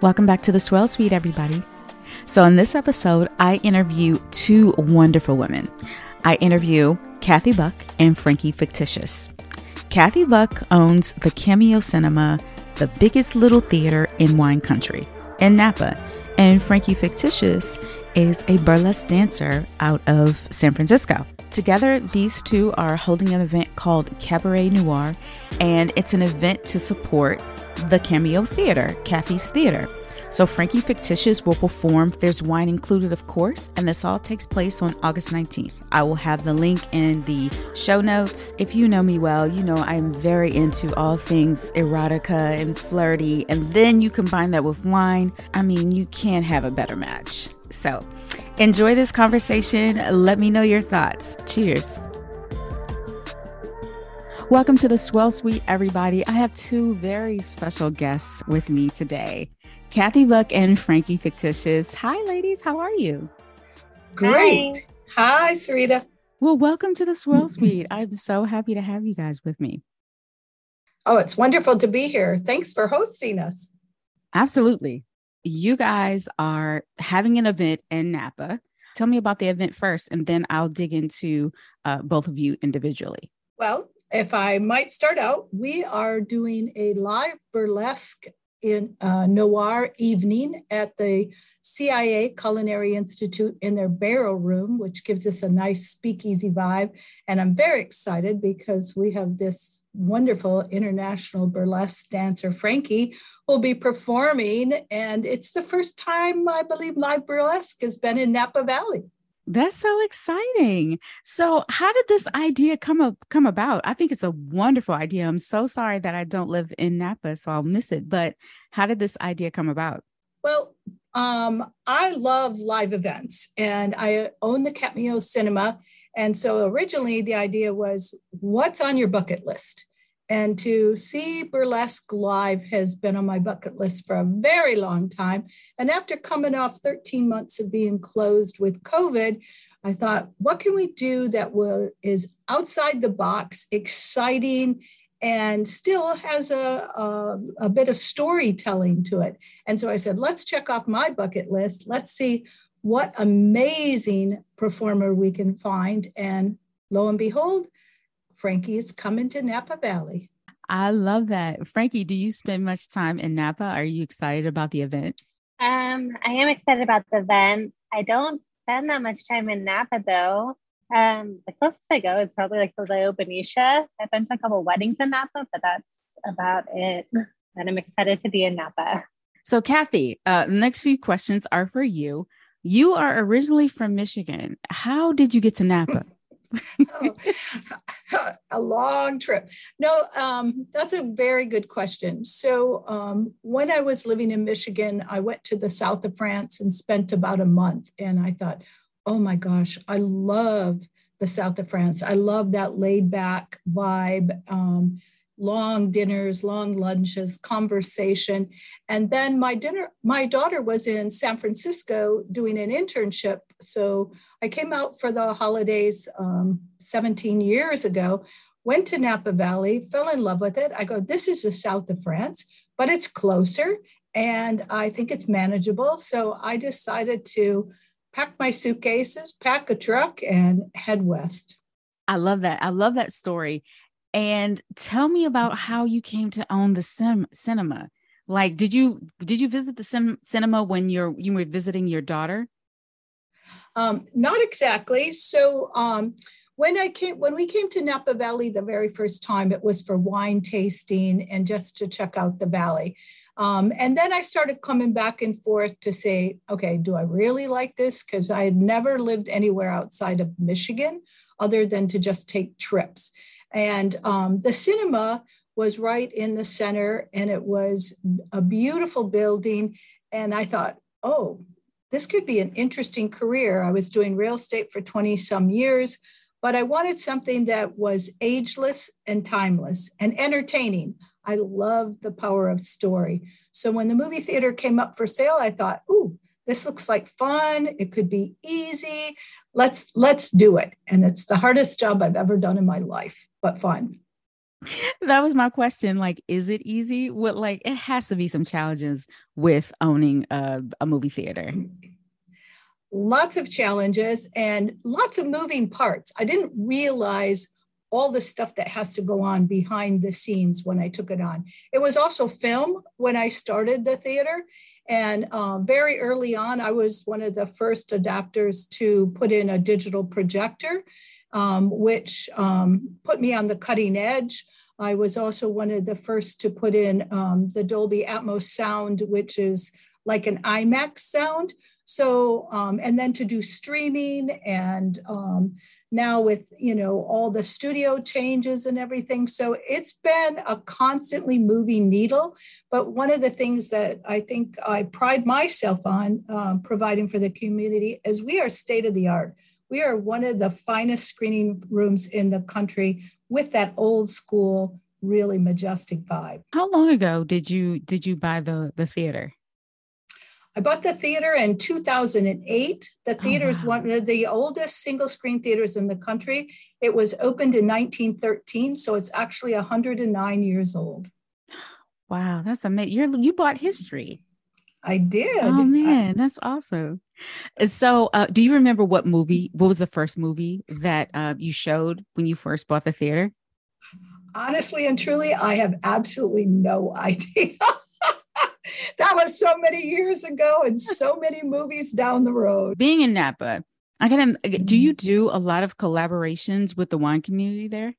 Welcome back to the Swirl Suite, everybody. So, in this episode, I interview two wonderful women. I interview Cathy Buck and Frankie Fictitious. Cathy Buck owns the Cameo Cinema, the biggest little theater in wine country, in Napa. And Frankie Fictitious is a burlesque dancer out of San Francisco. Together, these two are holding an event called Cabaret Noir, and it's an event to support the Cameo Theater, Cathy's Theater. So Frankie Fictitious will perform. There's wine included, of course, and this all takes place on August 19th. I will have the link in the show notes. If you know me well, you know I'm very into all things erotica and flirty, and then you combine that with wine. I mean, you can't have a better match. So enjoy this conversation. Let me know your thoughts. Cheers. Welcome to the Swirl Suite, everybody. I have two very special guests with me today. Cathy Buck and Frankie Fictitious. Hi, ladies. How are you? Great. Hi, Hi Sarita. Well, welcome to the Swirl Suite. I'm so happy to have you guys with me. Oh, it's wonderful to be here. Thanks for hosting us. Absolutely. You guys are having an event in Napa. Tell me about the event first, and then I'll dig into uh, both of you individually. Well, if I might start out, we are doing a live burlesque in uh, Noir evening at the CIA Culinary Institute in their barrel room, which gives us a nice speakeasy vibe. And I'm very excited because we have this wonderful international burlesque dancer, Frankie, will be performing. And it's the first time I believe live burlesque has been in Napa Valley. That's so exciting. So, how did this idea come up come about? I think it's a wonderful idea. I'm so sorry that I don't live in Napa, so I'll miss it. But how did this idea come about? Well, um, I love live events, and I own the Cameo Cinema. And so, originally, the idea was, what's on your bucket list? And to see burlesque live has been on my bucket list for a very long time. And after coming off 13 months of being closed with COVID, I thought, what can we do that will is outside the box, exciting, and still has a, a, a bit of storytelling to it. And so I said, let's check off my bucket list. Let's see what amazing performer we can find. And lo and behold, Frankie is coming to Napa Valley. I love that. Frankie, do you spend much time in Napa? Are you excited about the event? Um, I am excited about the event. I don't spend that much time in Napa though. Um, the closest I go is probably like the Leo Benicia. I've been to a couple weddings in Napa, but that's about it. And I'm excited to be in Napa. So, Cathy, uh, the next few questions are for you. You are originally from Michigan. How did you get to Napa? oh, a long trip. No, um, that's a very good question. So, um, when I was living in Michigan, I went to the south of France and spent about a month. And I thought, oh my gosh, I love the south of France. I love that laid back vibe. Um, long dinners, long lunches, conversation. And then my dinner, my daughter was in San Francisco doing an internship. So I came out for the holidays um, 17 years ago, went to Napa Valley, fell in love with it. I go, this is the south of France, but it's closer and I think it's manageable. So I decided to pack my suitcases, pack a truck, and head west. I love that. I love that story. And tell me about how you came to own the sim- cinema. Like, did you did you visit the sim- cinema when you're you were visiting your daughter? Um, not exactly. So um, when I came when we came to Napa Valley the very first time, it was for wine tasting and just to check out the valley. Um, and then I started coming back and forth to say, okay, do I really like this? Because I had never lived anywhere outside of Michigan other than to just take trips. And um, the cinema was right in the center, and it was a beautiful building. And I thought, oh, this could be an interesting career. I was doing real estate for 20 some years, but I wanted something that was ageless and timeless and entertaining. I love the power of story. So when the movie theater came up for sale, I thought, ooh, this looks like fun. It could be easy. Let's let's do it. And it's the hardest job I've ever done in my life but fun. that was my question. Like, is it easy? What like it has to be some challenges with owning a, a movie theater. Lots of challenges and lots of moving parts. I didn't realize all the stuff that has to go on behind the scenes when I took it on. It was also film when I started the theater. And um, very early on, I was one of the first adapters to put in a digital projector, um, which um, put me on the cutting edge. I was also one of the first to put in um, the Dolby Atmos sound, which is like an IMAX sound. So, um, and then to do streaming and um, now with, you know, all the studio changes and everything. So it's been a constantly moving needle. But one of the things that I think I pride myself on um, providing for the community is we are state of the art. We are one of the finest screening rooms in the country with that old school, really majestic vibe. How long ago did you did you buy the the theater? I bought the theater in 2008. The theater oh, wow. is one of the oldest single screen theaters in the country. It was opened in 1913, so it's actually 109 years old. Wow, that's amazing. you you bought history. I did. Oh man, I, that's awesome. So, uh, do you remember what movie? What was the first movie that uh, you showed when you first bought the theater? Honestly and truly, I have absolutely no idea that was so many years ago and so many movies down the road. Being in Napa, I kind of do you mm-hmm. do a lot of collaborations with the wine community there?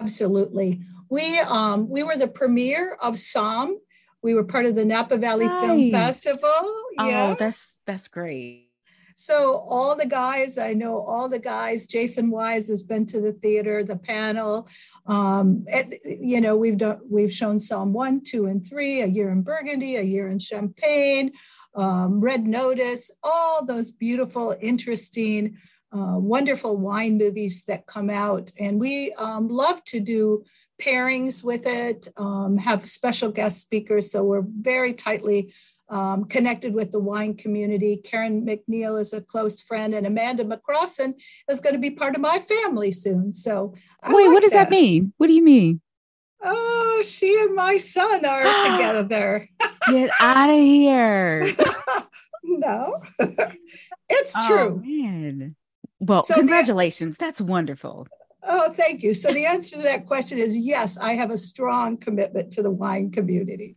Absolutely. We um we were the premiere of Somm. We were part of the Napa Valley nice. Film Festival. Yeah. Oh, that's that's great. So all the guys, I know all the guys. Jason Wise has been to the theater, the panel. Um, you know, we've done we've shown Somm one, two, and three, a year in Burgundy, a year in Champagne, um, Red Notice, all those beautiful, interesting, uh, wonderful wine movies that come out. And we um, love to do pairings with it, um, have special guest speakers. So we're very tightly um, connected with the wine community. Karen MacNeil is a close friend, and Amanda McCrossin is going to be part of my family soon. So, I wait, like what does that. that mean? What do you mean? Oh, she and my son are together. Get out of here. no, it's oh, true. Man. Well, so congratulations. The, That's wonderful. Oh, thank you. So the answer to that question is yes, I have a strong commitment to the wine community.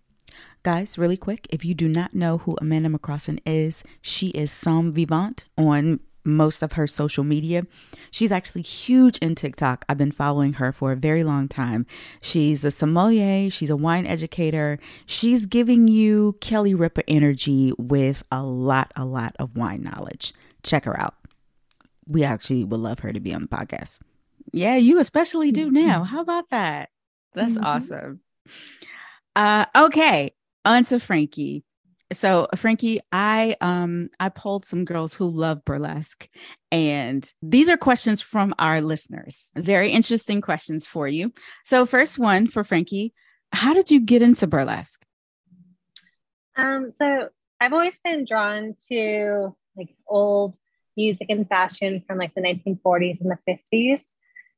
Guys, really quick, if you do not know who Amanda McCrossin is, she is Somm Vivant on most of her social media. She's actually huge in TikTok. I've been following her for a very long time. She's a sommelier, she's a wine educator. She's giving you Kelly Ripa energy with a lot, a lot of wine knowledge. Check her out. We actually would love her to be on the podcast. Yeah, you especially do now. How about that? That's mm-hmm. awesome. Uh, okay, on to Frankie. So Frankie, I um I polled some girls who love burlesque and these are questions from our listeners. Very interesting questions for you. So first one for Frankie, how did you get into burlesque? Um so I've always been drawn to like old music and fashion from like the 1940s and the 50s.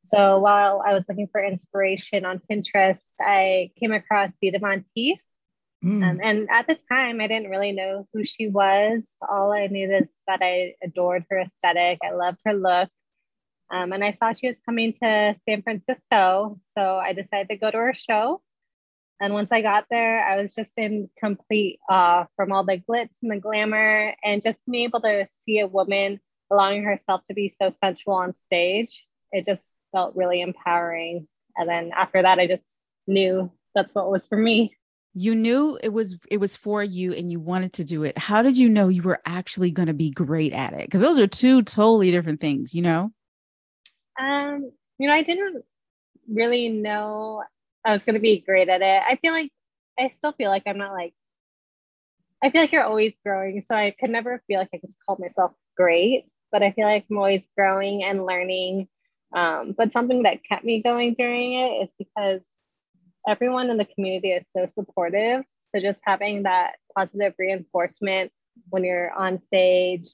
So while I was looking for inspiration on Pinterest, I came across Dita Von Teese Mm. Um, and at the time, I didn't really know who she was. All I knew is that I adored her aesthetic. I loved her look. Um, and I saw she was coming to San Francisco. So I decided to go to her show. And once I got there, I was just in complete awe from all the glitz and the glamour and just being able to see a woman allowing herself to be so sensual on stage. It just felt really empowering. And then after that, I just knew that's what was for me. You knew it was it was for you and you wanted to do it. How did you know you were actually going to be great at it? Because those are two totally different things you know? Um you know i didn't really know i was going to be great at it. I feel like i still feel like i'm not like i feel like you're always growing. So i could never feel like i could call myself great but i feel like i'm always growing and learning um, but something that kept me going during it is because everyone in the community is so supportive. So just having that positive reinforcement when you're on stage,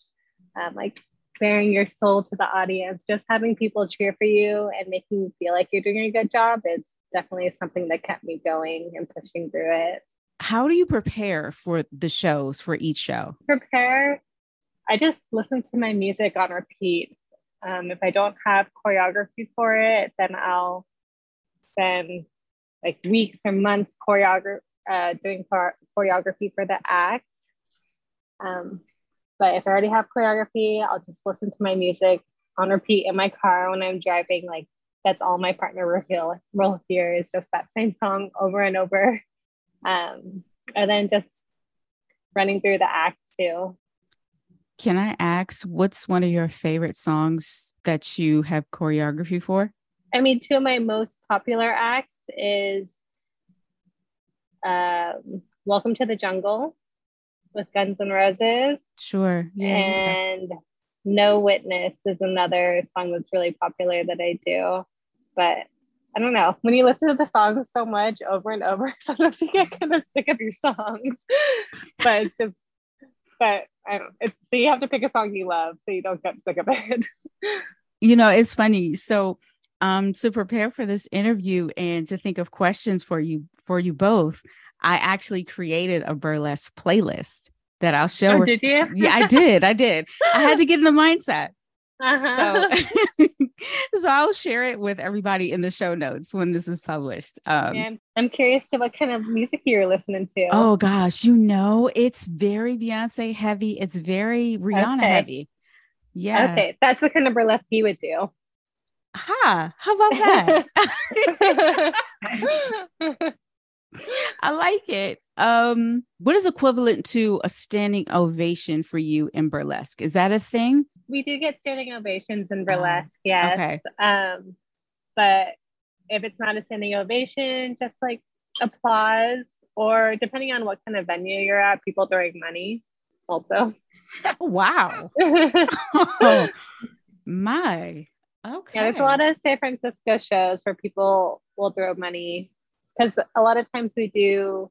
um, like baring your soul to the audience, just having people cheer for you and making you feel like you're doing a good job is definitely something that kept me going and pushing through it. How do you prepare for the shows for each show? Prepare. I just listen to my music on repeat. Um, if I don't have choreography for it, then I'll spend like weeks or months choreography uh, doing choreography for the act. Um, but if I already have choreography, I'll just listen to my music on repeat in my car when I'm driving. Like that's all my partner will hear is just that same song over and over. Um, and then just running through the act too. Can I ask what's one of your favorite songs that you have choreography for? I mean, two of my most popular acts is um, Welcome to the Jungle with Guns N' Roses. Sure. Yeah. And No Witness is another song that's really popular that I do. But I don't know. When you listen to the songs so much over and over, sometimes you get kind of sick of your songs. but it's just, but I don't. So you have to pick a song you love so you don't get sick of it. you know, it's funny. So um, to prepare for this interview and to think of questions for you for you both, I actually created a burlesque playlist that I'll show. Oh, did you? yeah, I did. I did. I had to get in the mindset. Uh-huh. So, so I'll share it with everybody in the show notes when this is published. Um, yeah, I'm curious to what kind of music you're listening to. Oh gosh, you know, it's very Beyonce heavy. It's very Rihanna okay. heavy. Yeah. Okay, that's the kind of burlesque you would do. Ha! How about that? I like it. Um, what is equivalent to a standing ovation for you in burlesque? Is that a thing? We do get standing ovations in burlesque, uh, yes. Okay. Um, but if it's not a standing ovation, just like applause, or depending on what kind of venue you're at, people throwing money also. wow. oh, my. Okay. Yeah, there's a lot of San Francisco shows where people will throw money because a lot of times we do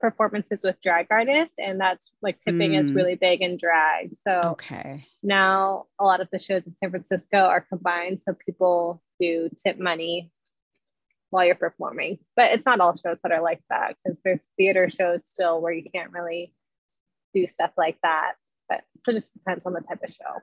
performances with drag artists and that's like tipping mm. is hmm. really big in drag. So okay. now a lot of the shows in San Francisco are combined so people do tip money while you're performing. But it's not all shows that are like that because there's theater shows still where you can't really do stuff like that. But it just depends on the type of show.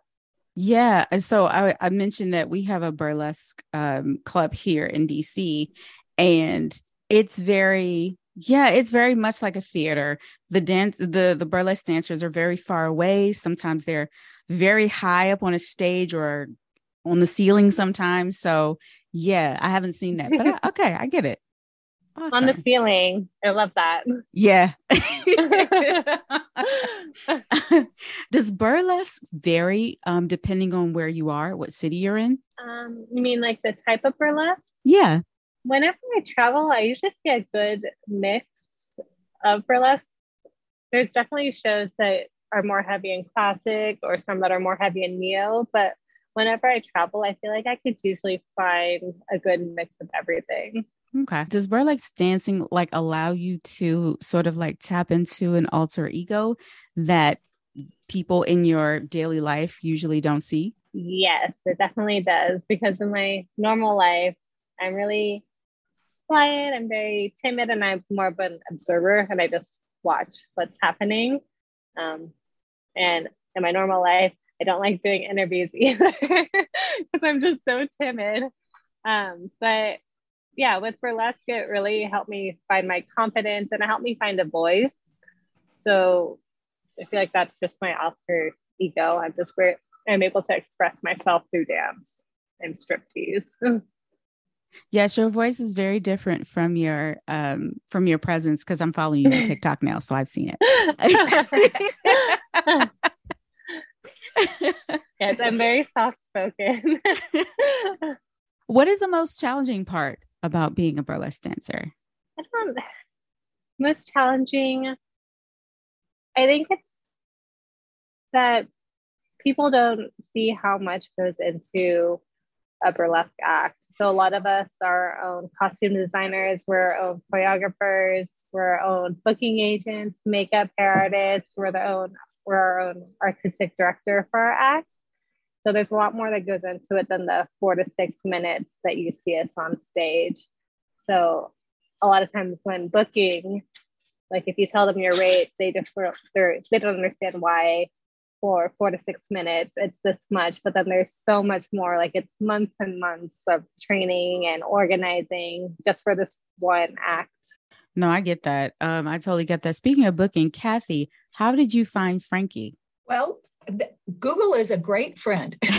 Yeah. So I, I mentioned that we have a burlesque um, club here in DC, and it's very, yeah, it's very much like a theater. The dance, the the burlesque dancers are very far away. Sometimes they're very high up on a stage or on the ceiling. Sometimes, so yeah, I haven't seen that, but I, okay, I get it. Awesome. On the ceiling. I love that. Yeah. Does burlesque vary um, depending on where you are, what city you're in? Um, you mean like the type of burlesque? Yeah. Whenever I travel, I usually see a good mix of burlesque. There's definitely shows that are more heavy in classic or some that are more heavy in neo, but whenever I travel, I feel like I could usually find a good mix of everything. Okay. Does burlesque dancing like allow you to sort of like tap into an alter ego that people in your daily life usually don't see? Yes, it definitely does. Because in my normal life, I'm really quiet, I'm very timid, and I'm more of an observer and I just watch what's happening. Um, and in my normal life, I don't like doing interviews either because I'm just so timid. Um, but yeah, with burlesque, it really helped me find my confidence and it helped me find a voice. So I feel like that's just my alter ego. I'm just great. I'm able to express myself through dance and striptease. yes, your voice is very different from your um from your presence because I'm following you on TikTok now, so I've seen it. yes, I'm very soft spoken. what is the most challenging part about being a burlesque dancer? I don't most challenging. I think it's that people don't see how much goes into a burlesque act. So a lot of us are our own costume designers, we're our own choreographers, we're our own booking agents, makeup hair artists, we're the own we're our own artistic director for our acts. So there's a lot more that goes into it than the four to six minutes that you see us on stage. So a lot of times when booking, like if you tell them your rate, they just they don't understand why for four to six minutes it's this much. But then there's so much more. Like it's months and months of training and organizing just for this one act. No, I get that. Um, I totally get that. Speaking of booking, Cathy, how did you find Frankie? Well, Google is a great friend.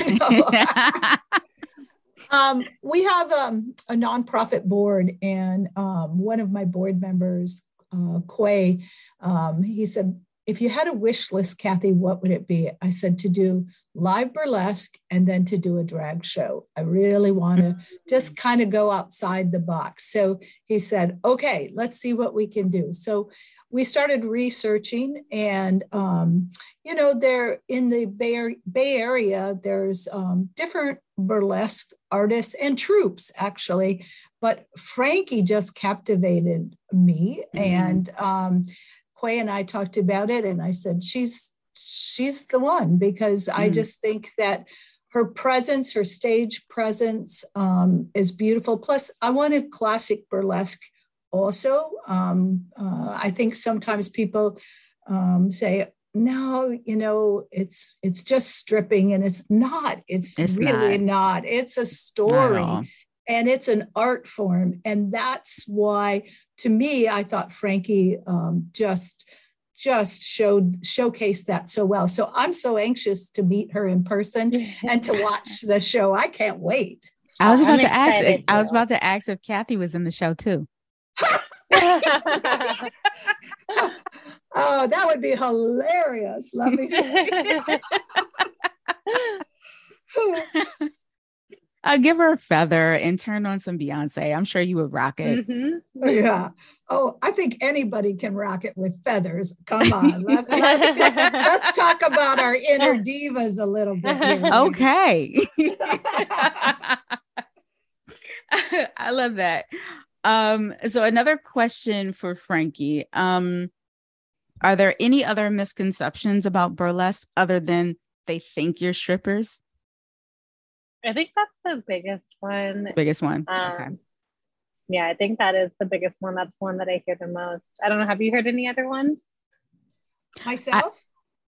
um, we have um, a nonprofit board, and um, one of my board members, uh, Quay, um, he said, if you had a wish list, Cathy, what would it be? I said to do live burlesque and then to do a drag show. I really want to just kind of go outside the box. So he said, okay, let's see what we can do. So we started researching and um, you know there in the bay, bay area there's um, different burlesque artists and troupes actually but frankie just captivated me mm-hmm. and um, quay and i talked about it and i said she's she's the one because mm-hmm. i just think that her presence her stage presence um, is beautiful plus i wanted classic burlesque also. Um, uh, I think sometimes people um, say, no, you know, it's it's just stripping, and it's not. It's, it's really not. not. It's a story, and it's an art form, and that's why, to me, I thought Frankie um, just just showed showcased that so well. So I'm so anxious to meet her in person and to watch the show. I can't wait. I was about I'm to ask. I was about to ask if Cathy was in the show too. oh, that would be hilarious. Let me I'll give her a feather and turn on some Beyonce. I'm sure you would rock it. Mm-hmm. Yeah. Oh, I think anybody can rock it with feathers. Come on. Let, us let's talk about our inner divas a little bit. Here. Okay. I love that. Um, so another question for Frankie. Um, are there any other misconceptions about burlesque other than they think you're strippers? I think that's the biggest one. Biggest one. Um, okay. Yeah, I think that is the biggest one. That's one that I hear the most. I don't know. Have you heard any other ones? Myself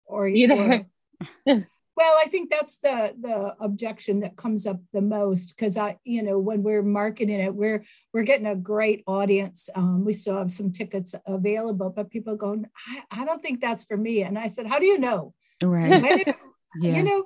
I, or either? Or... Well, I think that's the the objection that comes up the most because I, you know, when we're marketing it, we're we're getting a great audience. Um, we still have some tickets available, but people going, I, I don't think that's for me. And I said, How do you know? Right. yeah. You know,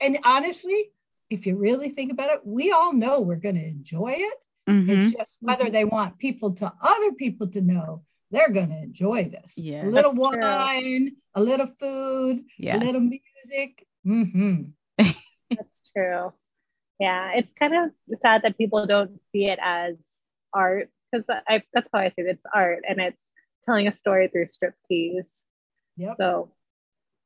and honestly, if you really think about it, we all know we're going to enjoy it. Mm-hmm. It's just whether they want people to other people to know they're going to enjoy this. Yeah, a little wine, true. a little food, yeah. a little music, Mm-hmm. That's true. Yeah, it's kind of sad that people don't see it as art because I that's how I see it. It's art and it's telling a story through striptease. Yep. So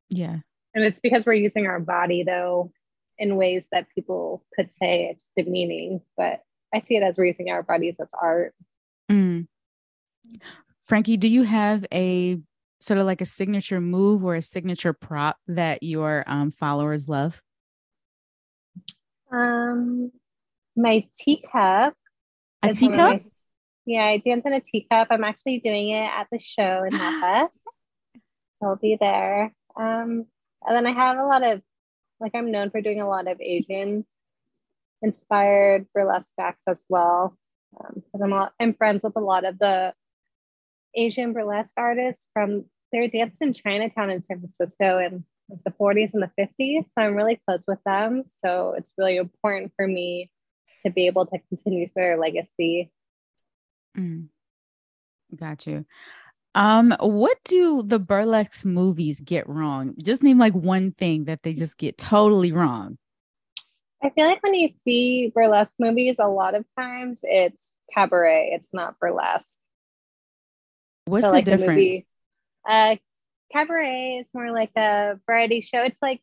yeah. And it's because we're using our body though in ways that people could say it's demeaning, but I see it as we're using our bodies as art. Mm. Frankie, do you have a sort of like a signature move or a signature prop that your um, followers love? Um, my teacup. A teacup? My, yeah, I dance in a teacup. I'm actually doing it at the show in Napa. so I'll be there. Um, and then I have a lot of, like, I'm known for doing a lot of Asian inspired burlesque acts as well. Um, I'm, I'm friends with a lot of the Asian burlesque artists from they danced in Chinatown in San Francisco in the 40s and the 50s. So I'm really close with them. So it's really important for me to be able to continue their legacy. Mm. Got you. Um, what do the burlesque movies get wrong? Just name like one thing that they just get totally wrong. I feel like when you see burlesque movies, a lot of times it's cabaret, it's not burlesque. What's so, the like difference? The movie, uh, cabaret is more like a variety show. It's like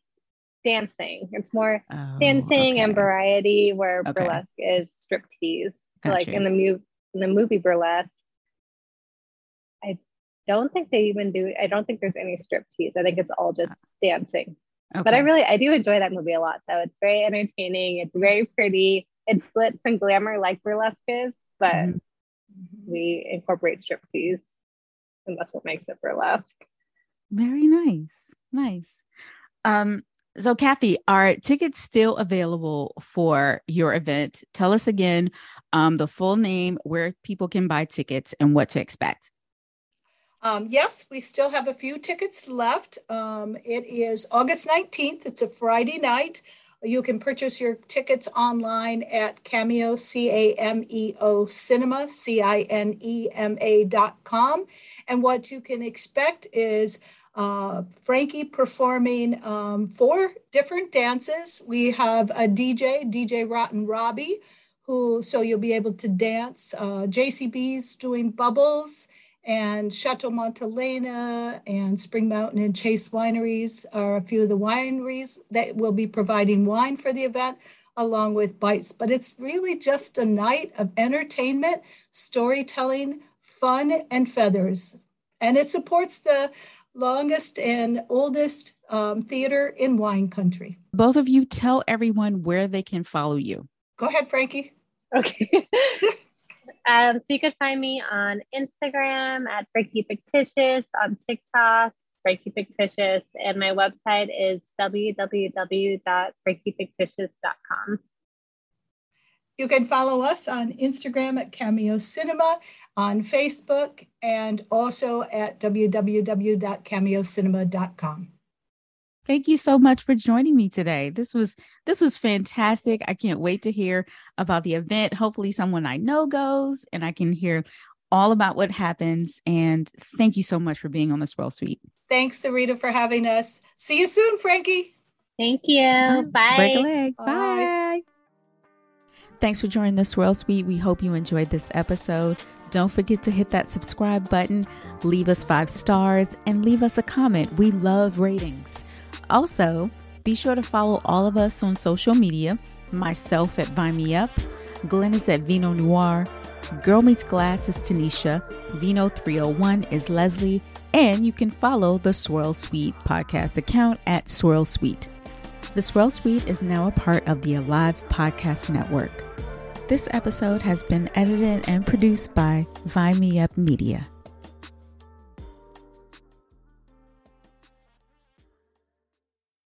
dancing. It's more oh, dancing okay. and variety, where okay. burlesque is striptease. So, Got like in the movie, in the movie burlesque, don't think they even do. I don't think there's any striptease. I think it's all just dancing. Okay. But I really, I do enjoy that movie a lot. Though it's very entertaining. It's very pretty. It's glitz and glamour like burlesque is, but mm-hmm. we incorporate striptease, and that's what makes it burlesque. Very nice, nice. Um, so Cathy, are tickets still available for your event? Tell us again um, the full name, where people can buy tickets, and what to expect. Um, yes, we still have a few tickets left. Um, it is August 19th. It's a Friday night. You can purchase your tickets online at Cameo, C A M E O Cinema, C I N E M A dot com. And what you can expect is uh, Frankie performing um, four different dances. We have a DJ, DJ Rotten Robbie, who, so you'll be able to dance. Uh, JCB's doing bubbles and Chateau Montelena and Spring Mountain and Chase Wineries are a few of the wineries that will be providing wine for the event along with bites. But it's really just a night of entertainment, storytelling, fun, and feathers. And it supports the longest and oldest um, theater in wine country. Both of you tell everyone where they can follow you. Go ahead, Frankie. Okay. Um, so you can find me on Instagram at Frankie Fictitious, on TikTok, Frankie Fictitious, and my website is www.frankiefictitious.com. You can follow us on Instagram at Cameo Cinema, on Facebook, and also at www.cameocinema.com. Thank you so much for joining me today. This was this was fantastic. I can't wait to hear about the event. Hopefully someone I know goes and I can hear all about what happens and thank you so much for being on the Swirl Suite. Thanks Sarita for having us. See you soon, Frankie. Thank you. Bye. Break a leg. Bye. Bye. Thanks for joining the Swirl Suite. We hope you enjoyed this episode. Don't forget to hit that subscribe button, leave us five stars, and leave us a comment. We love ratings. Also, be sure to follow all of us on social media myself at Vine Me Up, Glennis at Vino Noir, Girl Meets Glass is Tanisha, Vino 301 is Leslie, and you can follow the Swirl Suite podcast account at Swirl Suite. The Swirl Suite is now a part of the Alive Podcast Network. This episode has been edited and produced by Vine Me Up Media.